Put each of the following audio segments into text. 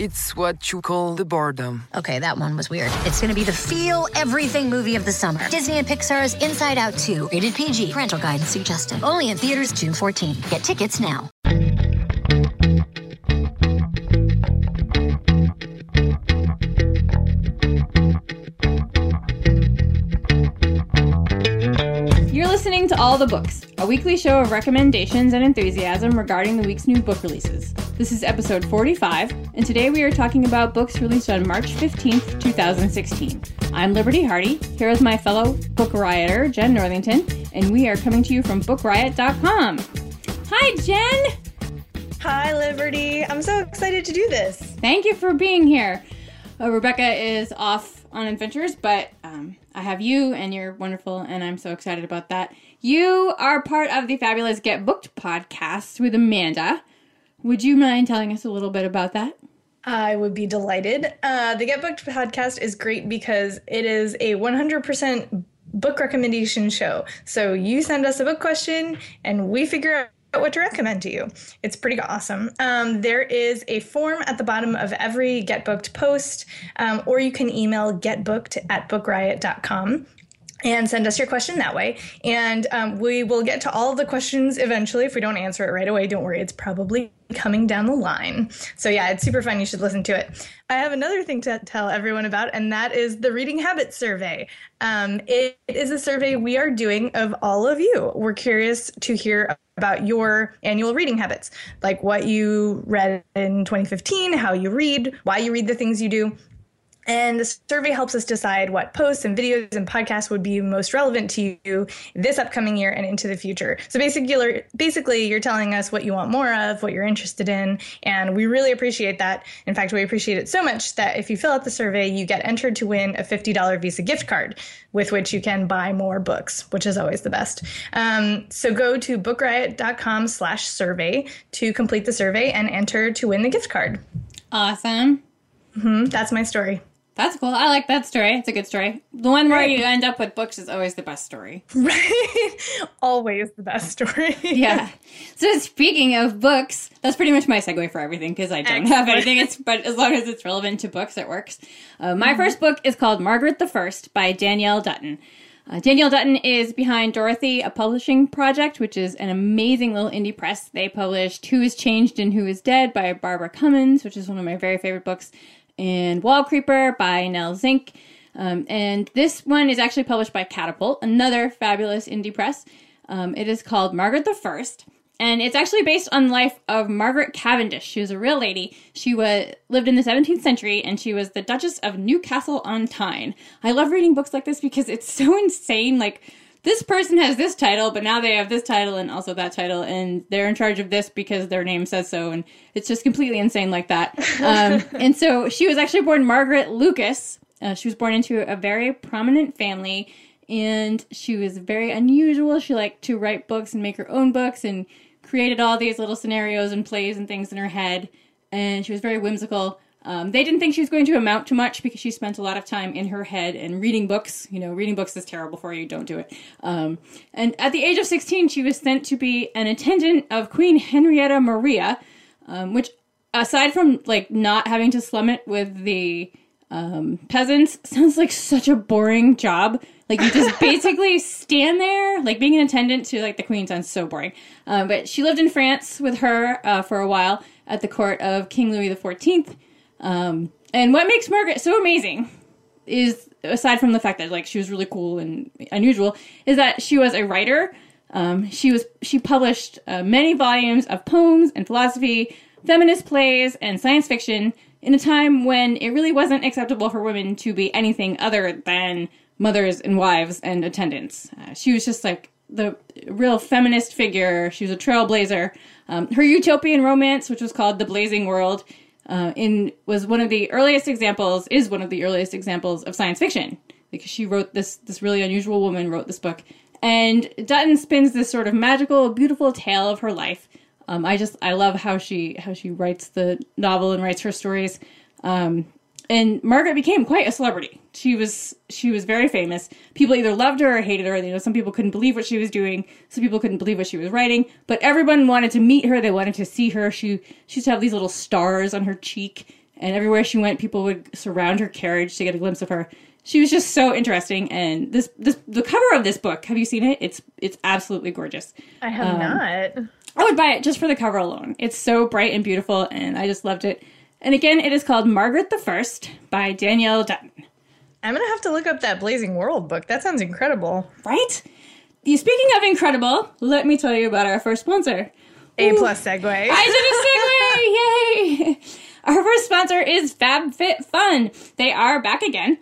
it's what you call the boredom. Okay, that one was weird. It's gonna be the feel everything movie of the summer. Disney and Pixar's Inside Out 2, rated PG. Parental guidance suggested. Only in theaters June 14. Get tickets now. Listening to All the Books, a weekly show of recommendations and enthusiasm regarding the week's new book releases. This is episode 45, and today we are talking about books released on March 15th, 2016. I'm Liberty Hardy, here with my fellow book rioter, Jenn Northington, and we are coming to you from bookriot.com. Hi, Jenn! Hi, Liberty. I'm so excited to do this. Thank you for being here. Uh, Rebecca is off on adventures, but um, I have you, and you're wonderful, and I'm so excited about that. You are part of the fabulous Get Booked podcast with Amanda. Would you mind telling us a little bit about that? I would be delighted. Uh, the Get Booked podcast is great because it is a 100% book recommendation show. So you send us a book question, and we figure out what to recommend to you. It's pretty awesome. Um, there is a form at the bottom of every Get Booked post, um, or you can email getbooked at bookriot.com and send us your question that way. And um, we will get to all the questions eventually. If we don't answer it right away, don't worry, it's probably coming down the line. So, yeah, it's super fun. You should listen to it. I have another thing to tell everyone about, and that is the Reading Habits Survey. Um, it is a survey we are doing of all of you. We're curious to hear about your annual reading habits, like what you read in 2015, how you read, why you read the things you do. And the survey helps us decide what posts and videos and podcasts would be most relevant to you this upcoming year and into the future. So basically, basically, you're telling us what you want more of, what you're interested in, and we really appreciate that. In fact, we appreciate it so much that if you fill out the survey, you get entered to win a $50 Visa gift card with which you can buy more books, which is always the best. Um, so go to bookriot.com slash survey to complete the survey and enter to win the gift card. Awesome. Mm-hmm, that's my story. That's cool. I like that story. It's a good story. The one where you end up with books is always the best story. Right. always the best story. yeah. So speaking of books, that's pretty much my segue for everything because I don't Excellent. have anything. It's but as long as it's relevant to books, it works. Uh, my mm-hmm. first book is called Margaret the First by Danielle Dutton. Uh, Danielle Dutton is behind Dorothy, a publishing project, which is an amazing little indie press. They published Who is Changed and Who is Dead by Barbara Comyns, which is one of my very favorite books and Wallcreeper by Nell Zink. Um, and this one is actually published by Catapult, another fabulous indie press. Um, it is called Margaret the First, and it's actually based on the life of Margaret Cavendish. She was a real lady. She lived in the 17th century, and she was the Duchess of Newcastle on Tyne. I love reading books like this because it's so insane. Like this person has this title, but now they have this title and also that title, and they're in charge of this because their name says so, and it's just completely insane like that. Um, and so she was actually born Margaret Lucas. Uh, she was born into a very prominent family, and she was very unusual. She liked to write books and make her own books, and created all these little scenarios and plays and things in her head. And she was very whimsical. Um, they didn't think she was going to amount to much because she spent a lot of time in her head and reading books. You know, reading books is terrible for you. Don't do it. Um, and at the age of 16, she was sent to be an attendant of Queen Henrietta Maria, um, which, aside from like not having to slum it with the um, peasants, sounds like such a boring job. Like you just basically stand there, like being an attendant to like the queen sounds so boring. Uh, but she lived in France with her uh, for a while at the court of King Louis XIV. Um, and what makes Margaret so amazing is, aside from the fact that like she was really cool and unusual, is that she was a writer. Um, she was she published uh, many volumes of poems and philosophy, feminist plays, and science fiction in a time when it really wasn't acceptable for women to be anything other than mothers and wives and attendants. Uh, she was just like the real feminist figure. She was a trailblazer. Um, her utopian romance, which was called The Blazing World, uh, in was one of the earliest examples is one of the earliest examples of science fiction. Because she wrote this this really unusual woman wrote this book. And Dutton spins this sort of magical beautiful tale of her life. Um, I just I love how she how she writes the novel and writes her stories. Um, and Margaret became quite a celebrity. She was she was very famous. People either loved her or hated her. You know, some people couldn't believe what she was doing. Some people couldn't believe what she was writing. But everyone wanted to meet her. They wanted to see her. She she used to have these little stars on her cheek, and everywhere she went, people would surround her carriage to get a glimpse of her. She was just so interesting. And this this the cover of this book. Have you seen it? It's it's absolutely gorgeous. I have um, not. I would buy it just for the cover alone. It's so bright and beautiful, and I just loved it. And again, it is called Margaret the First by Danielle Dutton. I'm gonna have to look up that Blazing World book. That sounds incredible. Right? You speaking of incredible, let me tell you about our first sponsor. A plus segue. I did a segue! Yay! Our first sponsor is FabFitFun. They are back again.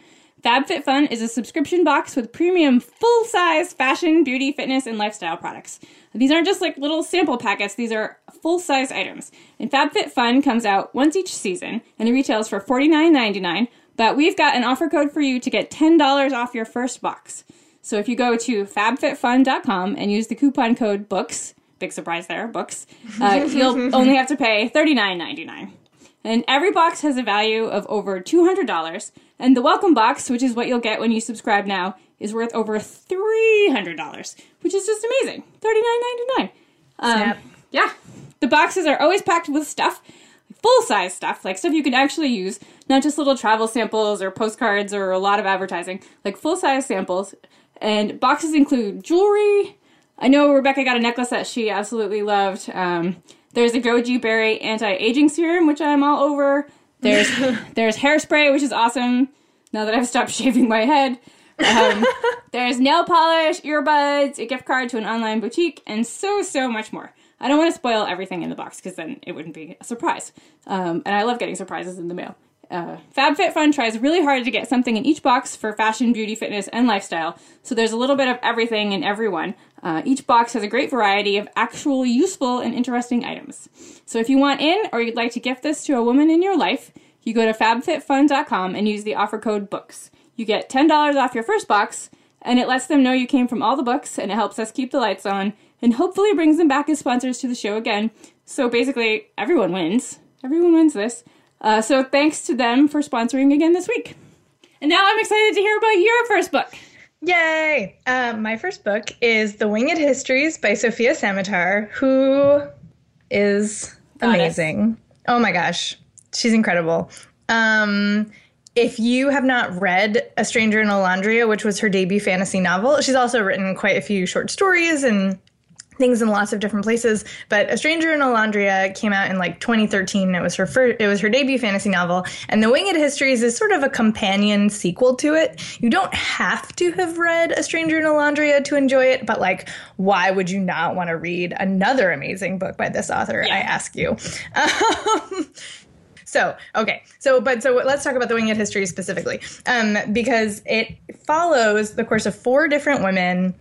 FabFitFun is a subscription box with premium full-size fashion, beauty, fitness, and lifestyle products. These aren't just like little sample packets, these are full-size items. And FabFitFun comes out once each season, and it retails for $49.99, but we've got an offer code for you to get $10 off your first box. So if you go to fabfitfun.com and use the coupon code BOOKS, big surprise there, BOOKS, uh, you'll only have to pay $39.99. And every box has a value of over $200. And the welcome box, which is what you'll get when you subscribe now, is worth over $300, which is just amazing. $39.99. Um, Snap. yeah. The boxes are always packed with stuff, full size stuff, like stuff you can actually use, not just little travel samples or postcards or a lot of advertising, like full size samples. And boxes include jewelry. I know Rebecca got a necklace that she absolutely loved. Um, there's a goji berry anti-aging serum, which I'm all over. There's there's hairspray, which is awesome. Now that I've stopped shaving my head. Um, there's nail polish, earbuds, a gift card to an online boutique, and so so much more. I don't want to spoil everything in the box because then it wouldn't be a surprise. Um, and I love getting surprises in the mail. Uh, FabFitFun tries really hard to get something in each box for fashion, beauty, fitness, and lifestyle. So there's a little bit of everything in every one. Uh, each box has a great variety of actual useful and interesting items. So if you want in or you'd like to gift this to a woman in your life, you go to fabfitfun.com and use the offer code BOOKS. You get $10 off your first box, and it lets them know you came from all the books, and it helps us keep the lights on, and hopefully brings them back as sponsors to the show again. So basically, everyone wins. Everyone wins this. Uh, so thanks to them for sponsoring again this week. And now I'm excited to hear about your first book. Yay! Uh, my first book is The Winged Histories by Sofia Samatar, who is amazing. Oh my gosh, she's incredible. Um, if you have not read A Stranger in Olondria, which was her debut fantasy novel, she's also written quite a few short stories and things in lots of different places. But A Stranger in Olondria came out in like 2013. It was her first, it was her debut fantasy novel, and The Winged Histories is sort of a companion sequel to it. You don't have to have read A Stranger in Olondria to enjoy it, but like, why would you not want to read another amazing book by this author? I ask you. Um, so, okay. So, but so let's talk about the Winged History specifically, um, because it follows the course of four different women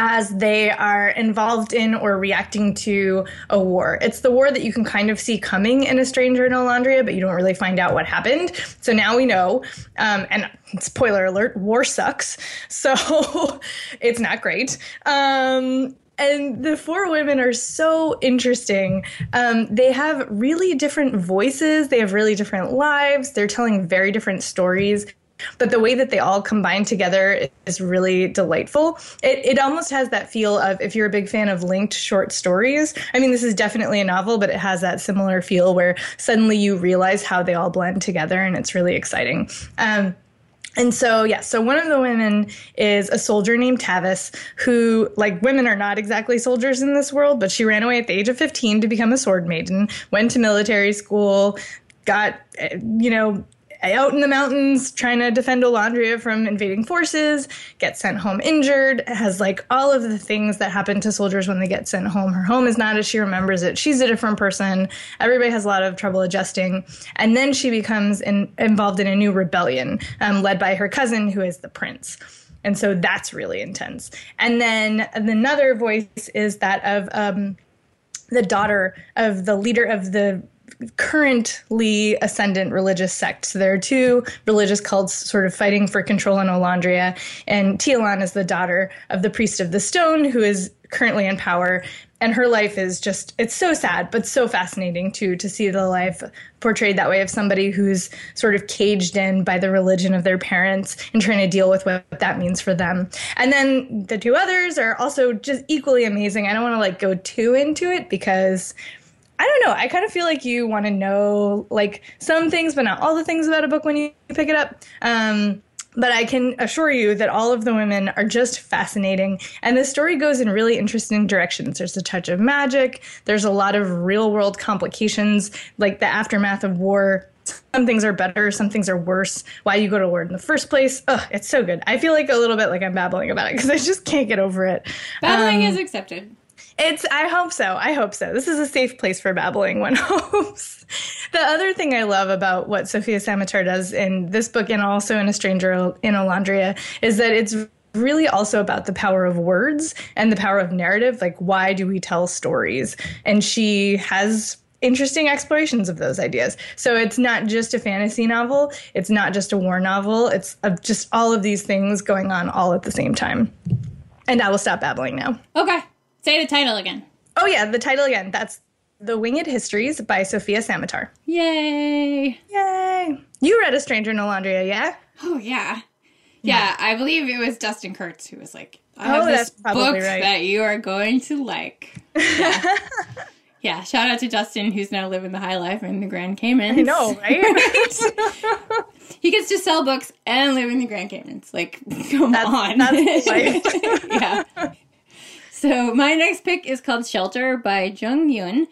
as they are involved in or reacting to a war. It's the war that you can kind of see coming in A Stranger in Olondria, but you don't really find out what happened. So now we know, um, and spoiler alert, war sucks. So it's not great. Um, and the four women are so interesting. Um, they have really different voices, they have really different lives, they're telling very different stories. But the way that they all combine together is really delightful. It, it almost has that feel of if you're a big fan of linked short stories. I mean, this is definitely a novel, but it has that similar feel where suddenly you realize how they all blend together, and it's really exciting. Um, and so, yeah, so one of the women is a soldier named Tavis, who, like, women are not exactly soldiers in this world, but she ran away at the age of 15 to become a sword maiden, went to military school, got, eh, you know, out in the mountains trying to defend Olondria from invading forces, gets sent home injured, has like all of the things that happen to soldiers when they get sent home. Her home is not as she remembers it. She's a different person. Everybody has a lot of trouble adjusting. And then she becomes in, involved in a new rebellion um, led by her cousin, who is the prince. And so that's really intense. And then another voice is that of um, the daughter of the leader of the currently ascendant religious sect. So there are two religious cults sort of fighting for control in Olondria, and Tialon is the daughter of the priest of the stone who is currently in power. And her life is just it's so sad but so fascinating too to see the life portrayed that way of somebody who's sort of caged in by the religion of their parents and trying to deal with what that means for them. And then the two others are also just equally amazing. I don't want to like go too into it because I don't know. I kind of feel like you want to know like some things, but not all the things about a book when you pick it up. Um, but I can assure you that all of the women are just fascinating. And the story goes in really interesting directions. There's a touch of magic, there's a lot of real world complications, like the aftermath of war. Some things are better, some things are worse. Why you go to war in the first place? Ugh, it's so good. I feel like a little bit like I'm babbling about it because I just can't get over it. Babbling um, is accepted. It's. I hope so. I hope so. This is a safe place for babbling. One hopes. the other thing I love about what Sofia Samatar does in this book and also in A Stranger in Olondria is that it's really also about the power of words and the power of narrative. Like, why do we tell stories? And she has interesting explorations of those ideas. So it's not just a fantasy novel, it's not just a war novel, it's uh, just all of these things going on all at the same time. And I will stop babbling now. Okay. Say the title again. Oh, yeah, the title again. That's The Winged Histories by Sofia Samatar. Yay! Yay! You read A Stranger in Olondria, yeah? Oh, yeah. Yeah, I believe it was Dustin Kurtz who was like, I oh, have oh, this book right. that you are going to like. Yeah. yeah, shout out to Dustin who's now living the high life in the Grand Caymans. I know, right? he gets to sell books and live in the Grand Caymans. Like, come that's, on. That's yeah. So my next pick is called Shelter by Jung Yun.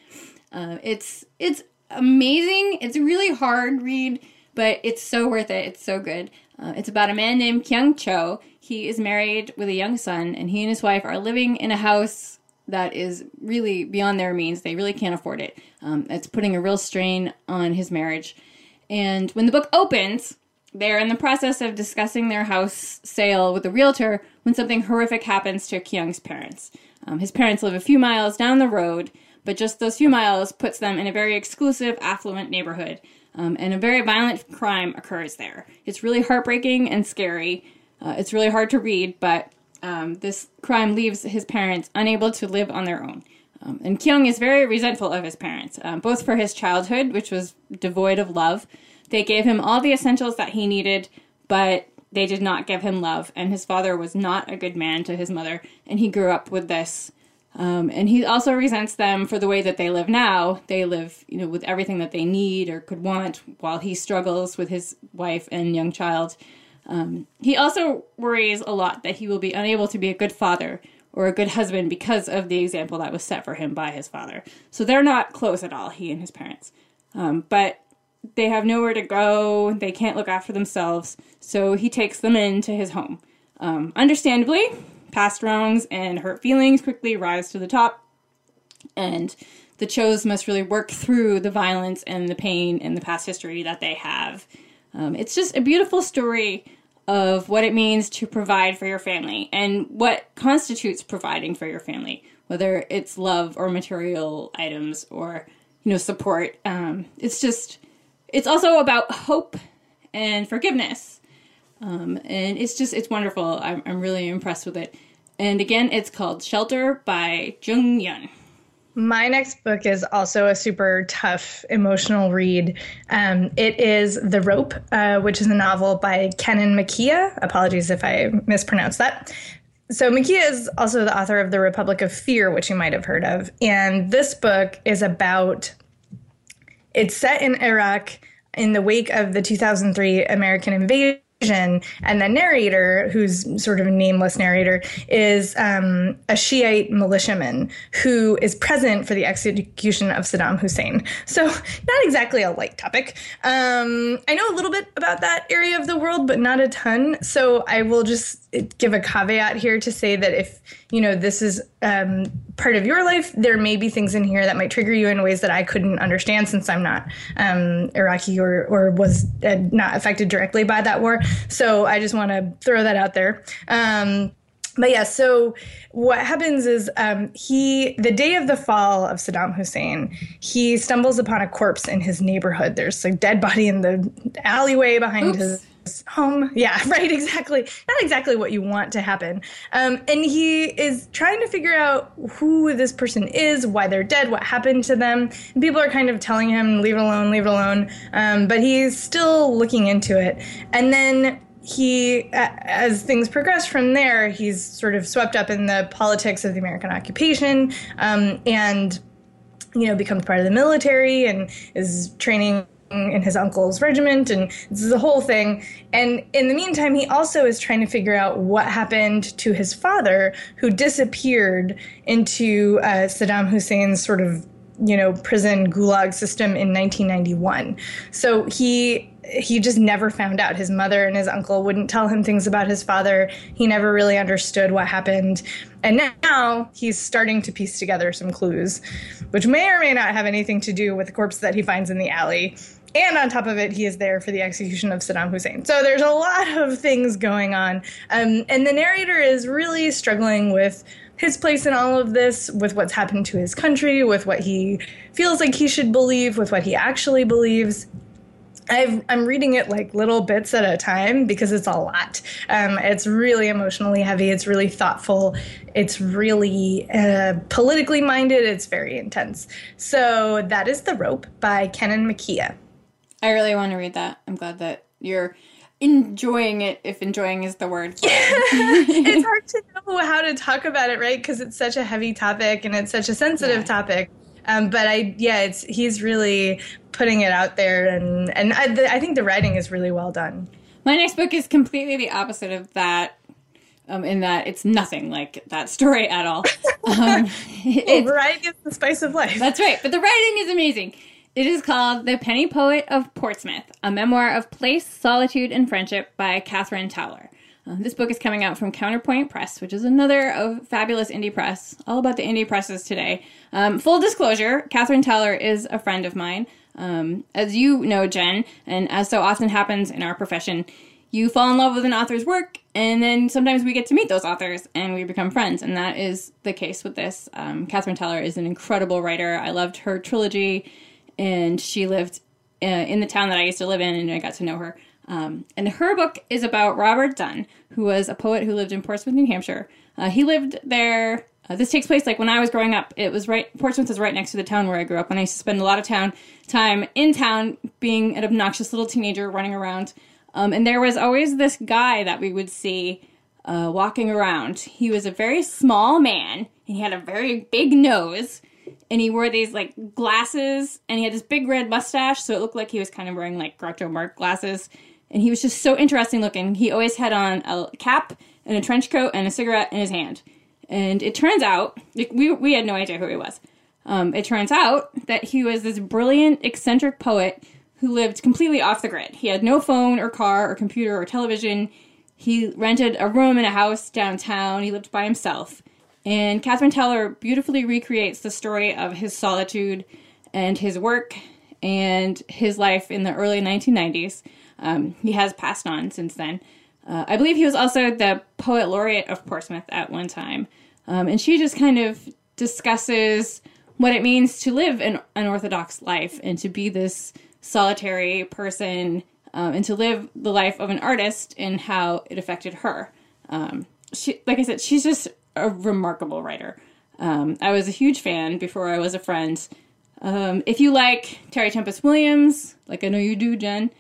Uh, it's it's amazing. It's a really hard read, but it's so worth it. It's so good. Uh, it's about a man named Kyung Cho. He is married with a young son, and he and his wife are living in a house that is really beyond their means. They really can't afford it. Um, it's putting a real strain on his marriage. And when the book opens, they're in the process of discussing their house sale with a realtor when something horrific happens to Kyung's parents. Um, his parents live a few miles down the road, but just those few miles puts them in a very exclusive, affluent neighborhood. Um, and a very violent crime occurs there. It's really heartbreaking and scary. Uh, it's really hard to read, but um, this crime leaves his parents unable to live on their own. Um, and Kyung is very resentful of his parents, um, both for his childhood, which was devoid of love, they gave him all the essentials that he needed, but they did not give him love. And his father was not a good man to his mother, and he grew up with this. Um, and he also resents them for the way that they live now. They live, you know, with everything that they need or could want, while he struggles with his wife and young child. Um, he also worries a lot that he will be unable to be a good father or a good husband because of the example that was set for him by his father. So they're not close at all, he and his parents. Um, but they have nowhere to go, they can't look after themselves, so he takes them into his home. Um, understandably, past wrongs and hurt feelings quickly rise to the top, and the Chos must really work through the violence and the pain and the past history that they have. Um, it's just a beautiful story of what it means to provide for your family and what constitutes providing for your family, whether it's love or material items or you know support. Um, it's just it's also about hope and forgiveness. Um, and it's just, it's wonderful. I'm, I'm really impressed with it. And again, it's called Shelter by Jung Yun. My next book is also a super tough emotional read. Um, it is The Rope, uh, which is a novel by Kanan Makiya. Apologies if I mispronounced that. So, Makiya is also the author of The Republic of Fear, which you might have heard of. And this book is about it's set in Iraq in the wake of the 2003 American invasion and the narrator, who's sort of a nameless narrator, is um, a Shiite militiaman who is present for the execution of Saddam Hussein. So, not exactly a light topic. Um, I know a little bit about that area of the world, but not a ton. So, I will just give a caveat here to say that if you know this is um, part of your life, there may be things in here that might trigger you in ways that I couldn't understand since I'm not um, Iraqi or or was uh, not affected directly by that war. So I just want to throw that out there. Um, but yeah, so what happens is um, he, the day of the fall of Saddam Hussein, he stumbles upon a corpse in his neighborhood. There's a dead body in the alleyway behind Oops. his home. Yeah, right, exactly. Not exactly what you want to happen. Um, and he is trying to figure out who this person is, why they're dead, what happened to them. And people are kind of telling him, leave it alone, leave it alone. Um, but he's still looking into it. And then he, as things progress from there, he's sort of swept up in the politics of the American occupation um, and, you know, becomes part of the military and is training in his uncle's regiment and this is the whole thing. And in the meantime he also is trying to figure out what happened to his father who disappeared into uh, saddam hussein's sort of you know prison gulag system in 1991 so he he just never found out. His mother and his uncle wouldn't tell him things about his father. He never really understood what happened. And now he's starting to piece together some clues which may or may not have anything to do with the corpse that he finds in the alley and on top of it, he is there for the execution of Saddam Hussein. So there's a lot of things going on. Um, and the narrator is really struggling with his place in all of this, with what's happened to his country, with what he feels like he should believe, with what he actually believes. i am reading it like little bits at a time because it's a lot. Um, it's really emotionally heavy. It's really thoughtful. It's really uh, politically minded. It's very intense. So that is The Rope by Kanan Makiya. I really want to read that. I'm glad that you're enjoying it, if enjoying is the word. it's hard to know how to talk about it, right? Because it's such a heavy topic and it's such a sensitive yeah. topic. Um, but I, yeah, it's he's really putting it out there, and and I, the, I think the writing is really well done. My next book is completely the opposite of that. Um, in that it's nothing like that story at all. Um, well, variety is the spice of life. That's right, but the writing is amazing. It is called The Penny Poet of Portsmouth, a memoir of place, solitude, and friendship by Katherine Towler. Uh, this book is coming out from Counterpoint Press, which is another of fabulous indie press, all about the indie presses today. Um, full disclosure, Katherine Towler is a friend of mine. Um, as you know, Jenn, and as so often happens in our profession, you fall in love with an author's work, and then sometimes we get to meet those authors and we become friends. And that is the case with this. Um, Katherine Towler is an incredible writer. I loved her trilogy and she lived uh, in the town that I used to live in, and I got to know her. Um, and her book is about Robert Dunn, who was a poet who lived in Portsmouth, New Hampshire. Uh, he lived there. Uh, this takes place like when I was growing up. It was right. Portsmouth is right next to the town where I grew up, and I used to spend a lot of town time in town, being an obnoxious little teenager running around. Um, and there was always this guy that we would see uh, walking around. He was a very small man, and he had a very big nose and he wore these like glasses and he had this big red mustache so it looked like he was kind of wearing like Groucho Marx glasses. And he was just so interesting looking. He always had on a cap and a trench coat and a cigarette in his hand. And it turns out we, we had no idea who he was. Um, it turns out that he was this brilliant eccentric poet who lived completely off the grid. He had no phone or car or computer or television. He rented a room in a house downtown. He lived by himself and Katherine Towler beautifully recreates the story of his solitude and his work and his life in the early 1990s. Um, he has passed on since then. Uh, I believe he was also the poet laureate of Portsmouth at one time. Um, and she just kind of discusses what it means to live an unorthodox life and to be this solitary person um, and to live the life of an artist and how it affected her. Um, she, like I said, she's just a remarkable writer. Um, I was a huge fan before I was a friend. Um, if you like Terry Tempest Williams, like I know you do, Jenn.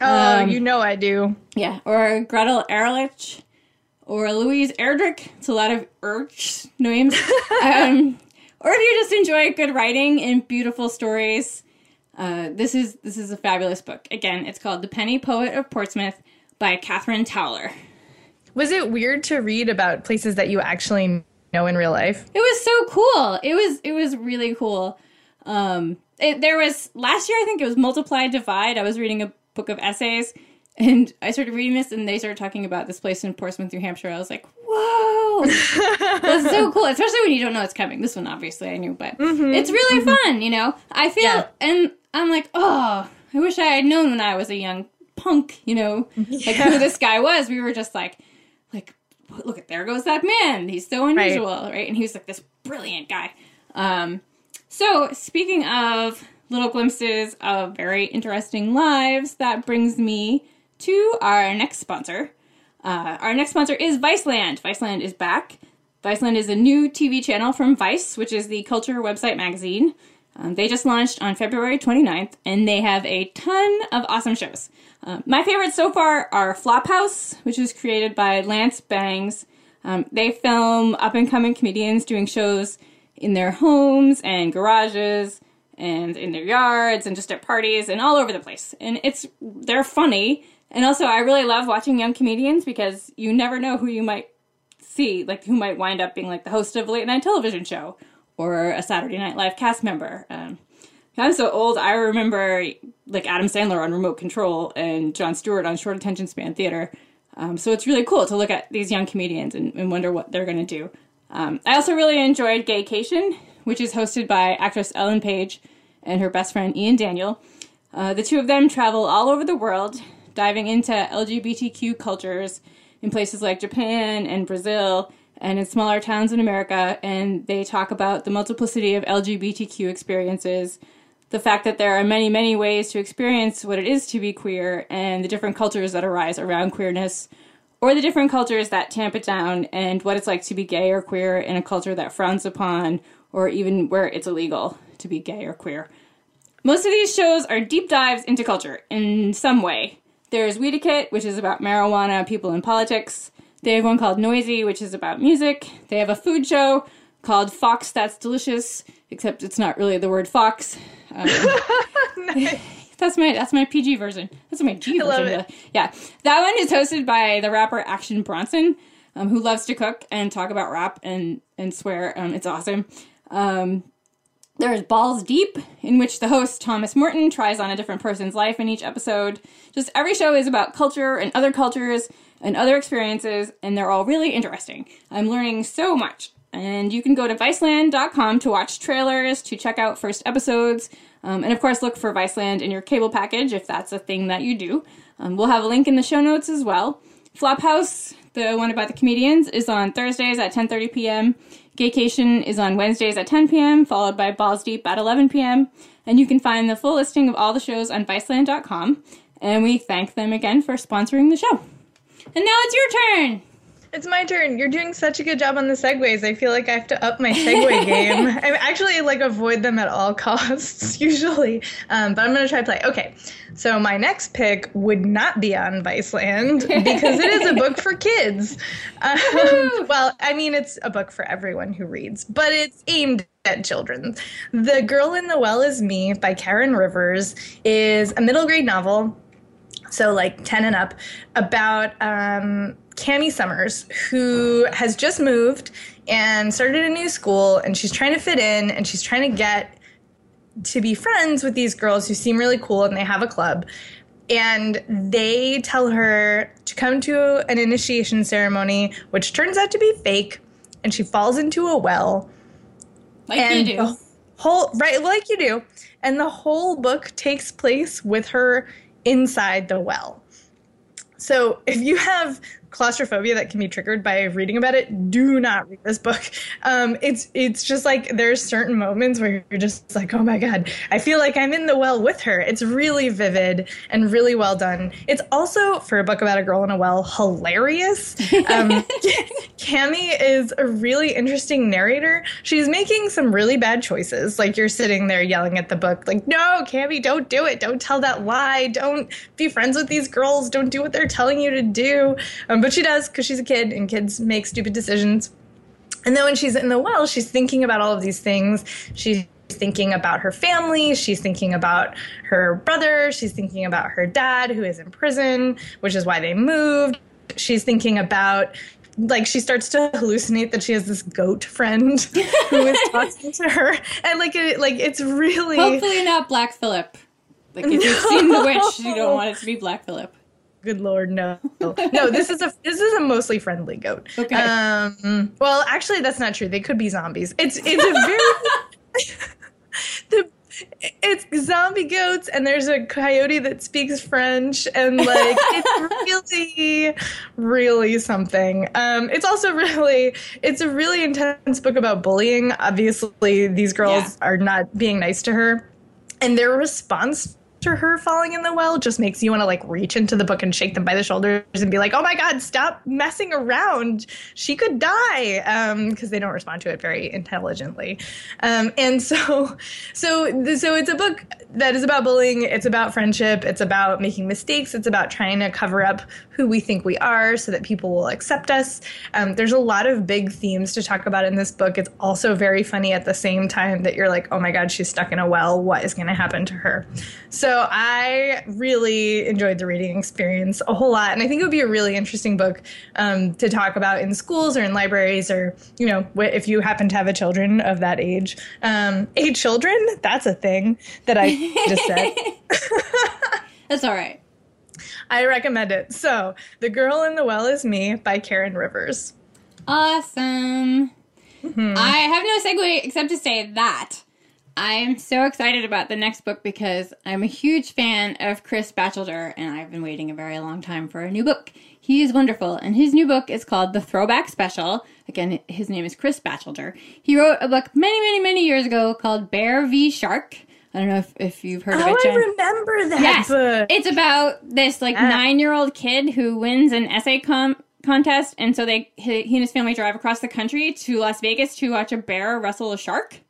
Oh, um, you know I do. Yeah, or Gretel Ehrlich, or Louise Erdrich. It's a lot of Erch names. um, or if you just enjoy good writing and beautiful stories, uh, this is this is a fabulous book. Again, it's called The Penny Poet of Portsmouth by Katherine Towler. Was it weird to read about places that you actually know in real life? It was so cool. It was it was really cool. Um, it, there was last year I think it was Multiply Divide. I was reading a book of essays and I started reading this and they started talking about this place in Portsmouth, New Hampshire. I was like, whoa, that's so cool. Especially when you don't know it's coming. This one obviously I knew, but mm-hmm, it's really mm-hmm. fun, you know? I feel, yeah. and I'm like, oh, I wish I had known when I was a young punk, you know, like yeah. who this guy was. We were just like, like look at there goes that man. He's so unusual, right? right? And he was like this brilliant guy. Um, so speaking of little glimpses of very interesting lives, that brings me to our next sponsor. Uh, our next sponsor is Viceland. Viceland is back. Viceland is a new TV channel from Vice, which is the culture website magazine. Um, they just launched on February 29th, and they have a ton of awesome shows. Uh, my favorites so far are Flophouse, which was created by Lance Bangs. Um, they film up and coming comedians doing shows in their homes and garages and in their yards and just at parties and all over the place. And it's they're funny. And also I really love watching young comedians because you never know who you might see, like who might wind up being like the host of a late night television show or a Saturday Night Live cast member. Um, I'm so old. I remember like Adam Sandler on Remote Control and Jon Stewart on Short Attention Span Theater. Um, so it's really cool to look at these young comedians and, and wonder what they're going to do. Um, I also really enjoyed Gaycation, which is hosted by actress Ellen Page and her best friend Ian Daniel. Uh, the two of them travel all over the world, diving into LGBTQ cultures in places like Japan and Brazil and in smaller towns in America, and they talk about the multiplicity of LGBTQ experiences, the fact that there are many, many ways to experience what it is to be queer, and the different cultures that arise around queerness, or the different cultures that tamp it down, and what it's like to be gay or queer in a culture that frowns upon, or even where it's illegal to be gay or queer. Most of these shows are deep dives into culture in some way. There's Weediquette, which is about marijuana, people, and politics. They have one called Noisy, which is about music. They have a food show called Fox That's Delicious, except it's not really the word fox. Um, nice. That's my that's my PG version. That's my G version. Yeah, that one is hosted by the rapper Action Bronson, um, who loves to cook and talk about rap and and swear. Um, it's awesome. Um, there's Balls Deep, in which the host, Thomas Morton, tries on a different person's life in each episode. Just every show is about culture and other cultures and other experiences, and they're all really interesting. I'm learning so much. And you can go to Viceland.com to watch trailers, to check out first episodes, um, and of course, look for Viceland in your cable package if that's a thing that you do. Um, we'll have a link in the show notes as well. Flophouse, the one about the comedians, is on Thursdays at 10:30 p.m. Gaycation is on Wednesdays at 10 p.m., followed by Balls Deep at 11 p.m. And you can find the full listing of all the shows on Viceland.com. And we thank them again for sponsoring the show. And now it's your turn. It's my turn. You're doing such a good job on the segues. I feel like I have to up my segue game. I actually like avoid them at all costs usually, um, but I'm gonna try to play. Okay, so my next pick would not be on Viceland because it is a book for kids. Um, well, I mean, it's a book for everyone who reads, but it's aimed at children. The Girl in the Well is Me by Karen Rivers is a middle grade novel so like 10 and up, about um, Kammie Summers, who has just moved and started a new school, and she's trying to fit in, and she's trying to get to be friends with these girls who seem really cool, and they have a club. And they tell her to come to an initiation ceremony, which turns out to be fake, and she falls into a well. Like and you do. Whole right, like you do, and the whole book takes place with her inside the well. So if you have claustrophobia that can be triggered by reading about it, do not read this book. Um, it's it's just like there's certain moments where you're just like, oh my god, I feel like I'm in the well with her. It's really vivid and really well done. It's also for a book about a girl in a well, hilarious. Um, Kammie is a really interesting narrator. She's making some really bad choices. Like you're sitting there yelling at the book, like, no, Kammie, don't do it. Don't tell that lie. Don't be friends with these girls. Don't do what they're telling you to do. Um, but she does because she's a kid and kids make stupid decisions. And then when she's in the well, she's thinking about all of these things. She's thinking about her family. She's thinking about her brother. She's thinking about her dad, who is in prison, which is why they moved. She's thinking about like she starts to hallucinate that she has this goat friend who is talking to her and like it like it's really hopefully not black phillip like if no. you've seen the witch you don't want it to be black phillip good lord, no, no. This is a this is a mostly friendly goat. Okay. Um. Well, actually, that's not true. They could be zombies. It's it's a very the it's zombie goats and there's a coyote that speaks French and like it's really really something. Um it's also really it's a really intense book about bullying. Obviously these girls yeah. are not being nice to her and their response after her falling in the well just makes you want to like reach into the book and shake them by the shoulders and be like, "Oh my god, stop messing around! She could die," because um, they don't respond to it very intelligently. Um, and so, so, so it's a book that is about bullying. It's about friendship. It's about making mistakes. It's about trying to cover up who we think we are so that people will accept us. Um, there's a lot of big themes to talk about in this book. It's also very funny at the same time that you're like, "Oh my god, she's stuck in a well. What is going to happen to her?" So so I really enjoyed the reading experience a whole lot, and I think it would be a really interesting book um, to talk about in schools or in libraries, or you know, if you happen to have a children of that age. Um, eight children, that's a thing that I just said. that's all right. I recommend it. So, The Girl in the Well is Me by Karen Rivers. Awesome. Mm-hmm. I have no segue except to say that I'm so excited about the next book because I'm a huge fan of Chris Bachelder and I've been waiting a very long time for a new book. He is wonderful and his new book is called The Throwback Special. Again, his name is Chris Bachelder. He wrote a book many, many, many years ago called Bear v. Shark. I don't know if, if you've heard oh, of it. Jen. I remember that yes. book. It's about this like ah. nine year old kid who wins an essay com- contest, and so they he, he and his family drive across the country to Las Vegas to watch a bear wrestle a shark.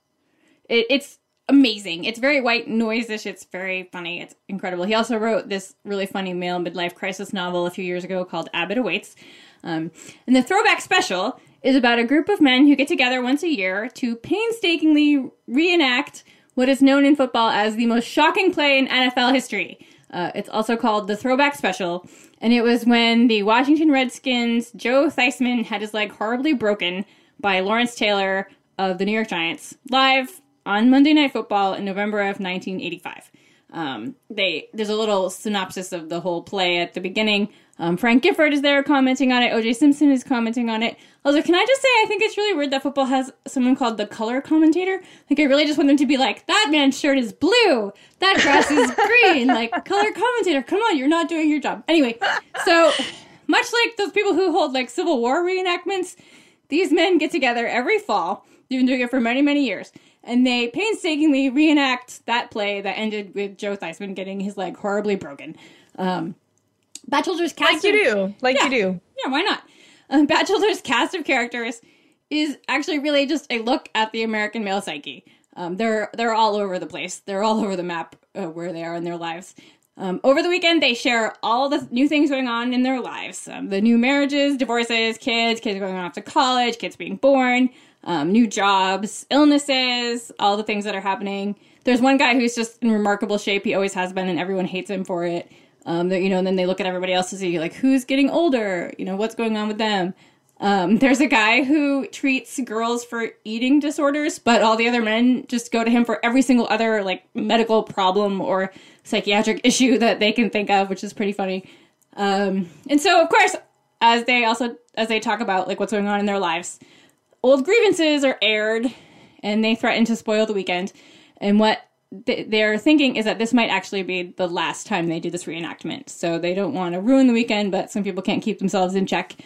It, it's amazing. It's very white noise-ish. It's very funny. It's incredible. He also wrote this really funny male midlife crisis novel a few years ago called Abbott Awaits. Um, and the throwback special is about a group of men who get together once a year to painstakingly reenact what is known in football as the most shocking play in NFL history. Uh, it's also called the Throwback Special, and it was when the Washington Redskins' Joe Theismann had his leg horribly broken by Lawrence Taylor of the New York Giants live on Monday Night Football in November of 1985. Um, they there's a little synopsis of the whole play at the beginning. Um, Frank Gifford is there commenting on it. O.J. Simpson is commenting on it. Also, can I just say I think it's really weird that football has someone called the color commentator. Like, I really just want them to be like, that man's shirt is blue, that grass is green. Like, color commentator, come on, you're not doing your job. Anyway, so much like those people who hold like Civil War reenactments, these men get together every fall. They've been doing it for many, many years and they painstakingly reenact that play that ended with Joe Theismann getting his leg horribly broken. Um, Bachelder's cast like you do, like yeah, you do. Yeah, why not? Um, Bachelder's cast of characters is actually really just a look at the American male psyche. Um, they're they're all over the place. They're all over the map uh, where they are in their lives. Um, over the weekend, they share all the new things going on in their lives: um, the new marriages, divorces, kids, kids going off to college, kids being born, um, new jobs, illnesses, all the things that are happening. There's one guy who's just in remarkable shape. He always has been, and everyone hates him for it. Um, you know, and then they look at everybody else to see like who's getting older. You know, what's going on with them. Um, there's a guy who treats girls for eating disorders, but all the other men just go to him for every single other like medical problem or psychiatric issue that they can think of, which is pretty funny. Um, and so, of course, as they also as they talk about like what's going on in their lives, old grievances are aired and they threaten to spoil the weekend. And what they're thinking is that this might actually be the last time they do this reenactment. So they don't want to ruin the weekend, but some people can't keep themselves in check.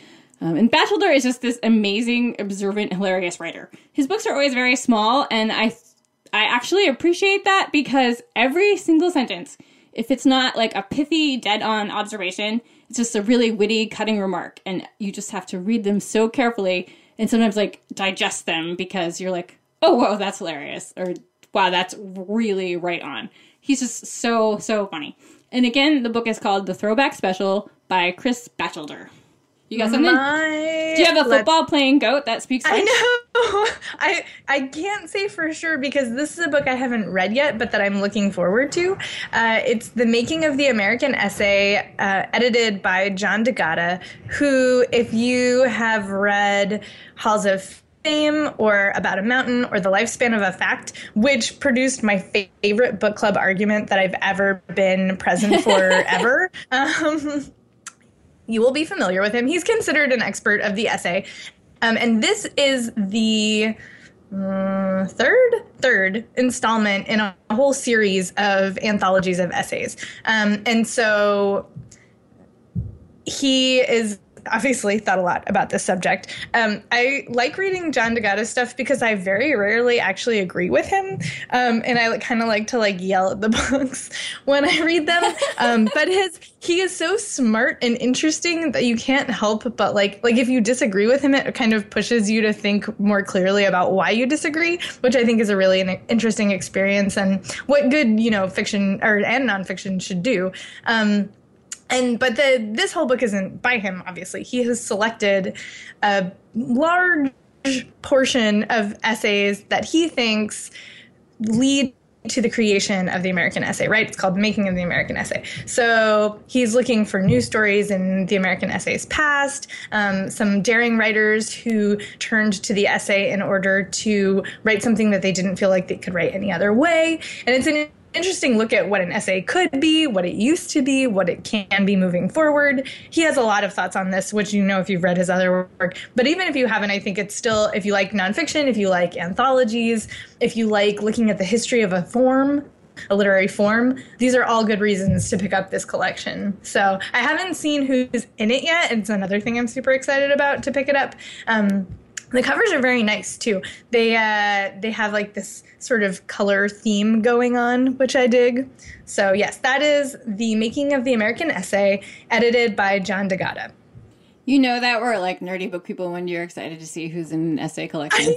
Um, and Bachelder is just this amazing, observant, hilarious writer. His books are always very small, and I, I actually appreciate that because every single sentence, if it's not like a pithy, dead-on observation, it's just a really witty, cutting remark, and you just have to read them so carefully and sometimes like digest them because you're like, oh, whoa, that's hilarious, or wow, that's really right on. He's just so, so funny. And again, the book is called The Throwback Special by Chris Bachelder. You got something? My, Do you have a football playing goat that speaks French? I know. I I can't say for sure because this is a book I haven't read yet, but that I'm looking forward to. Uh, it's The Making of the American Essay, uh, edited by John D'Agata, who, if you have read Halls of Fame or About a Mountain or The Lifespan of a Fact, which produced my favorite book club argument that I've ever been present for ever. Um, you will be familiar with him. He's considered an expert of the essay. Um, and this is the uh, third third installment in a whole series of anthologies of essays. Um, and so he is obviously thought a lot about this subject. Um, I like reading John D'Agata stuff because I very rarely actually agree with him, um, and I kind of like to like yell at the books when I read them. Um, but his he is so smart and interesting that you can't help but like like if you disagree with him, it kind of pushes you to think more clearly about why you disagree, which I think is a really interesting experience and what good you know fiction or and nonfiction should do. Um, and but the this whole book isn't by him obviously he has selected a large portion of essays that he thinks lead to the creation of the American essay, right? It's called Making of the American Essay. So he's looking for news stories in the American essays past, um, some daring writers who turned to the essay in order to write something that they didn't feel like they could write any other way. And it's an interesting look at what an essay could be, what it used to be, what it can be moving forward. He has a lot of thoughts on this, which you know if you've read his other work. But even if you haven't, I think it's still, if you like nonfiction, if you like anthologies, if you like looking at the history of a form, a literary form, these are all good reasons to pick up this collection. So I haven't seen who's in it yet. It's another thing I'm super excited about to pick it up. Um, the covers are very nice too. They uh, they have like this sort of color theme going on, which I dig. So yes, that is the making of the American essay, edited by John D'Agata. You know that we're like nerdy book people when you're excited to see who's in an essay collection.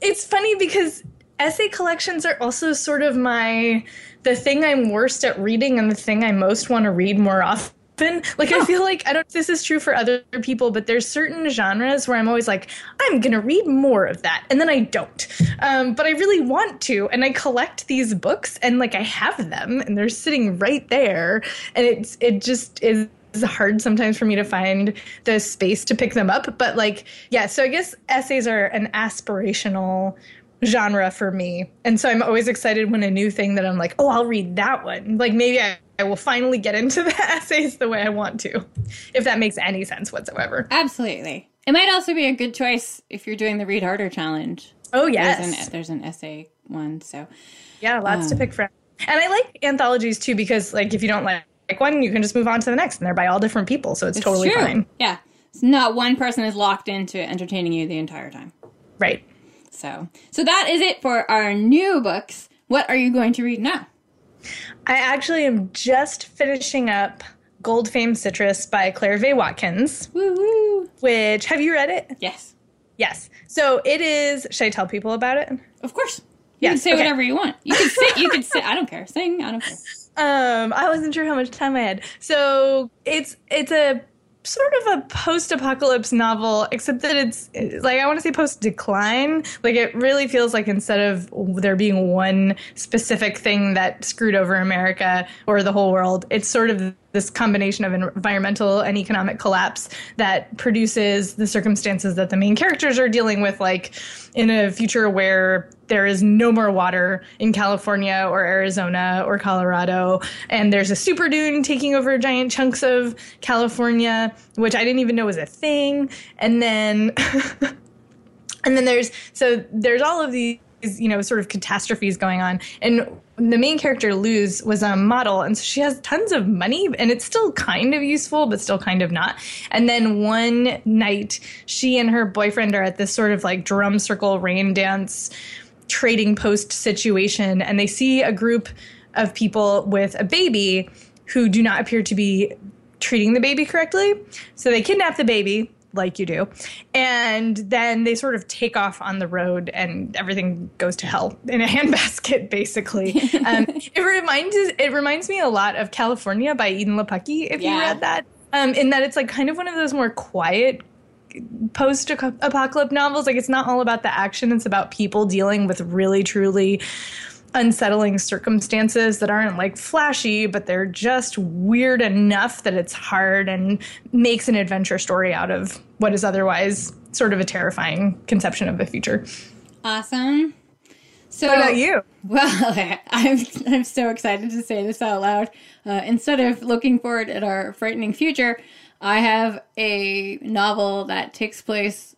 it's funny because essay collections are also sort of my the thing I'm worst at reading and the thing I most want to read more often like I feel like I don't this is true for other people, but there's certain genres where I'm always like, I'm gonna read more of that, and then I don't. Um, but I really want to, and I collect these books, and like I have them, and they're sitting right there, and it's it just is it's hard sometimes for me to find the space to pick them up. But like, yeah, so I guess essays are an aspirational genre for me. And so I'm always excited when a new thing that I'm like, oh, I'll read that one. Like maybe I, I will finally get into the essays the way I want to, if that makes any sense whatsoever. Absolutely. It might also be a good choice if you're doing the Read Harder challenge. Oh, yes. There's an, there's an essay one. So, yeah, lots um, to pick from. And I like anthologies too because, like, if you don't like one, you can just move on to the next, and they're by all different people, so it's, it's totally true. fine. Yeah, it's not one person is locked into entertaining you the entire time. Right. So, so that is it for our new books. What are you going to read now? I actually am just finishing up Gold Fame Citrus by Claire Vaye Watkins. Woo-woo. Which have you read it? Yes. Yes. So it is. Should I tell people about it? Of course. You yes, can say okay. whatever you want. You can sit. You can sit. I don't care. Sing. I don't care. Um, I wasn't sure how much time I had. So it's it's a sort of a post-apocalypse novel except that it's like i want to say post-decline. Like it really feels like instead of there being one specific thing that screwed over america or the whole world it's sort of this combination of environmental and economic collapse that produces the circumstances that the main characters are dealing with like in a future where there is no more water in California or Arizona or Colorado. And there's a super dune taking over giant chunks of California which I didn't even know was a thing. And then and then there's so there's all of these you know sort of catastrophes going on. And the main character luz was a model. And so she has tons of money and it's still kind of useful but still kind of not. And then one night she and her boyfriend are at this sort of like drum circle rain dance trading post situation and they see a group of people with a baby who do not appear to be treating the baby correctly so they kidnap the baby like you do. And then they sort of take off on the road and everything goes to hell in a handbasket, basically. um, it reminds it reminds me a lot of California by Edan Lepucki, if yeah. you read that. Um, in that it's like kind of one of those more quiet post apocalypse novels. Like it's not all about the action, it's about people dealing with really truly unsettling circumstances that aren't like flashy, but they're just weird enough that it's hard and makes an adventure story out of what is otherwise sort of a terrifying conception of the future. Awesome. So, what about you? Well, I'm I'm so excited to say this out loud. Uh, instead of looking forward at our frightening future, I have a novel that takes place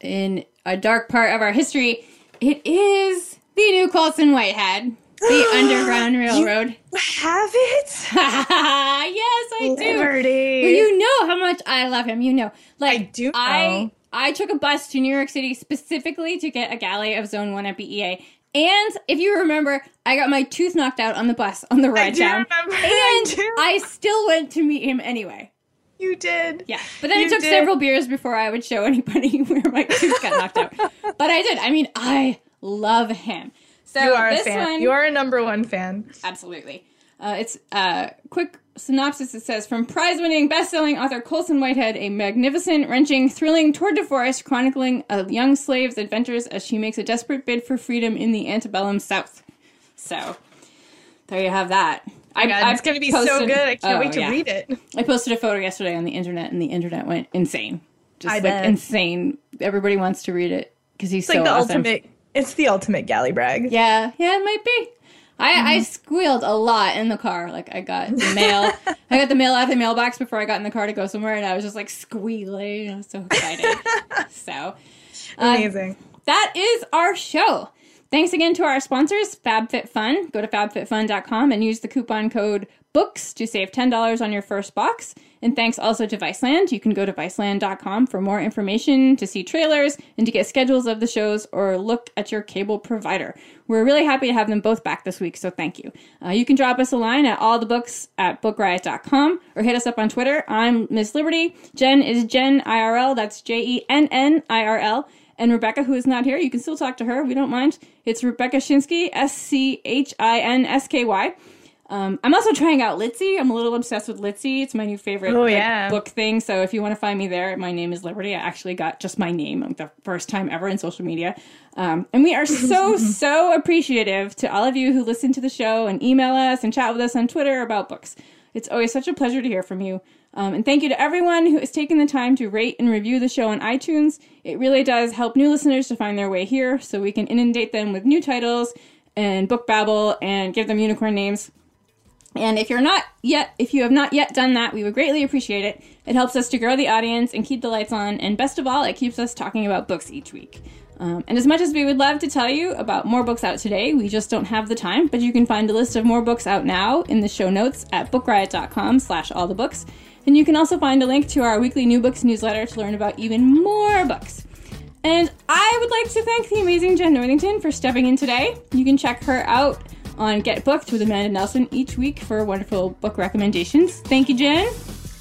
in a dark part of our history It is the new Colson Whitehead, the Underground Railroad. You Have it? yes, I do. Liberty. Well, you know how much I love him. You know, like I do I know. I took a bus to New York City specifically to get a galley of Zone One at BEA. And if you remember, I got my tooth knocked out on the bus on the ride do down, I and do. I still went to meet him anyway. You did. Yeah, but then You it took did. several beers before I would show anybody where my tooth got knocked out. But I did. I mean, I love him. So You are a fan. one, You are a number one fan. Absolutely. Uh, it's uh, quick synopsis. It says from prize-winning, best-selling author Colson Whitehead, a magnificent, wrenching, thrilling tour de force chronicling a young slave's adventures as she makes a desperate bid for freedom in the antebellum South. So there you have that. I, God, I it's gonna be so good. I can't oh, wait to yeah. read it. I posted a photo yesterday on the internet, and the internet went insane. Just I like bet. insane. Everybody wants to read it because he's It's like the awesome. ultimate. It's the ultimate galley brag. Yeah, yeah, it might be. I, Mm-hmm. I squealed a lot in the car. Like I got the mail, I got the mail out of the mailbox before I got in the car to go somewhere, and I was just like squealing. I was so excited. so uh, Amazing. that is our show. Thanks again to our sponsors, FabFitFun. Go to fabfitfun.com and use the coupon code BOOKS to save $10 on your first box. And thanks also to Viceland. You can go to viceland.com for more information, to see trailers, and to get schedules of the shows or look at your cable provider. We're really happy to have them both back this week, so thank you. Uh, you can drop us a line at all the books at bookriot.com or hit us up on Twitter. I'm Miss Liberty. Jenn is Jenn IRL. That's J E N N I R L. And Rebecca, who is not here, you can still talk to her. We don't mind. It's Rebecca Schinsky, S C H I N S K Y. Um, I'm also trying out Litsy. I'm a little obsessed with Litsy. It's my new favorite Oh, like, yeah. book thing. So if you want to find me there, my name is Liberty. I actually got just my name like the first time ever in social media. Um, and we are so, so appreciative to all of you who listen to the show and email us and chat with us on Twitter about books. It's always such a pleasure to hear from you. Um, and thank you to everyone who has taken the time to rate and review the show on iTunes. It really does help new listeners to find their way here so we can inundate them with new titles and book babble and give them unicorn names. And if you're not yet, if you have not yet done that, we would greatly appreciate it. It helps us to grow the audience and keep the lights on. And best of all, it keeps us talking about books each week. Um, and as much as we would love to tell you about more books out today, we just don't have the time. But you can find a list of more books out now in the show notes at bookriot.com slash all the books. And you can also find a link to our weekly new books newsletter to learn about even more books. And I would like to thank the amazing Jenn Northington for stepping in today. You can check her out on Get Booked with Amanda Nelson each week for wonderful book recommendations. Thank you, Jenn.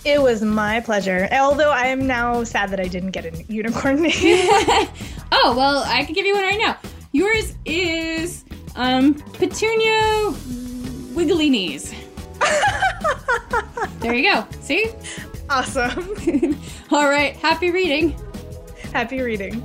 It was my pleasure. Although I am now sad that I didn't get a unicorn name. Oh, well, I can give you one right now. Yours is um, Petunia Wiggly Knees. there you go. See? awesome. All right. Happy reading. Happy reading.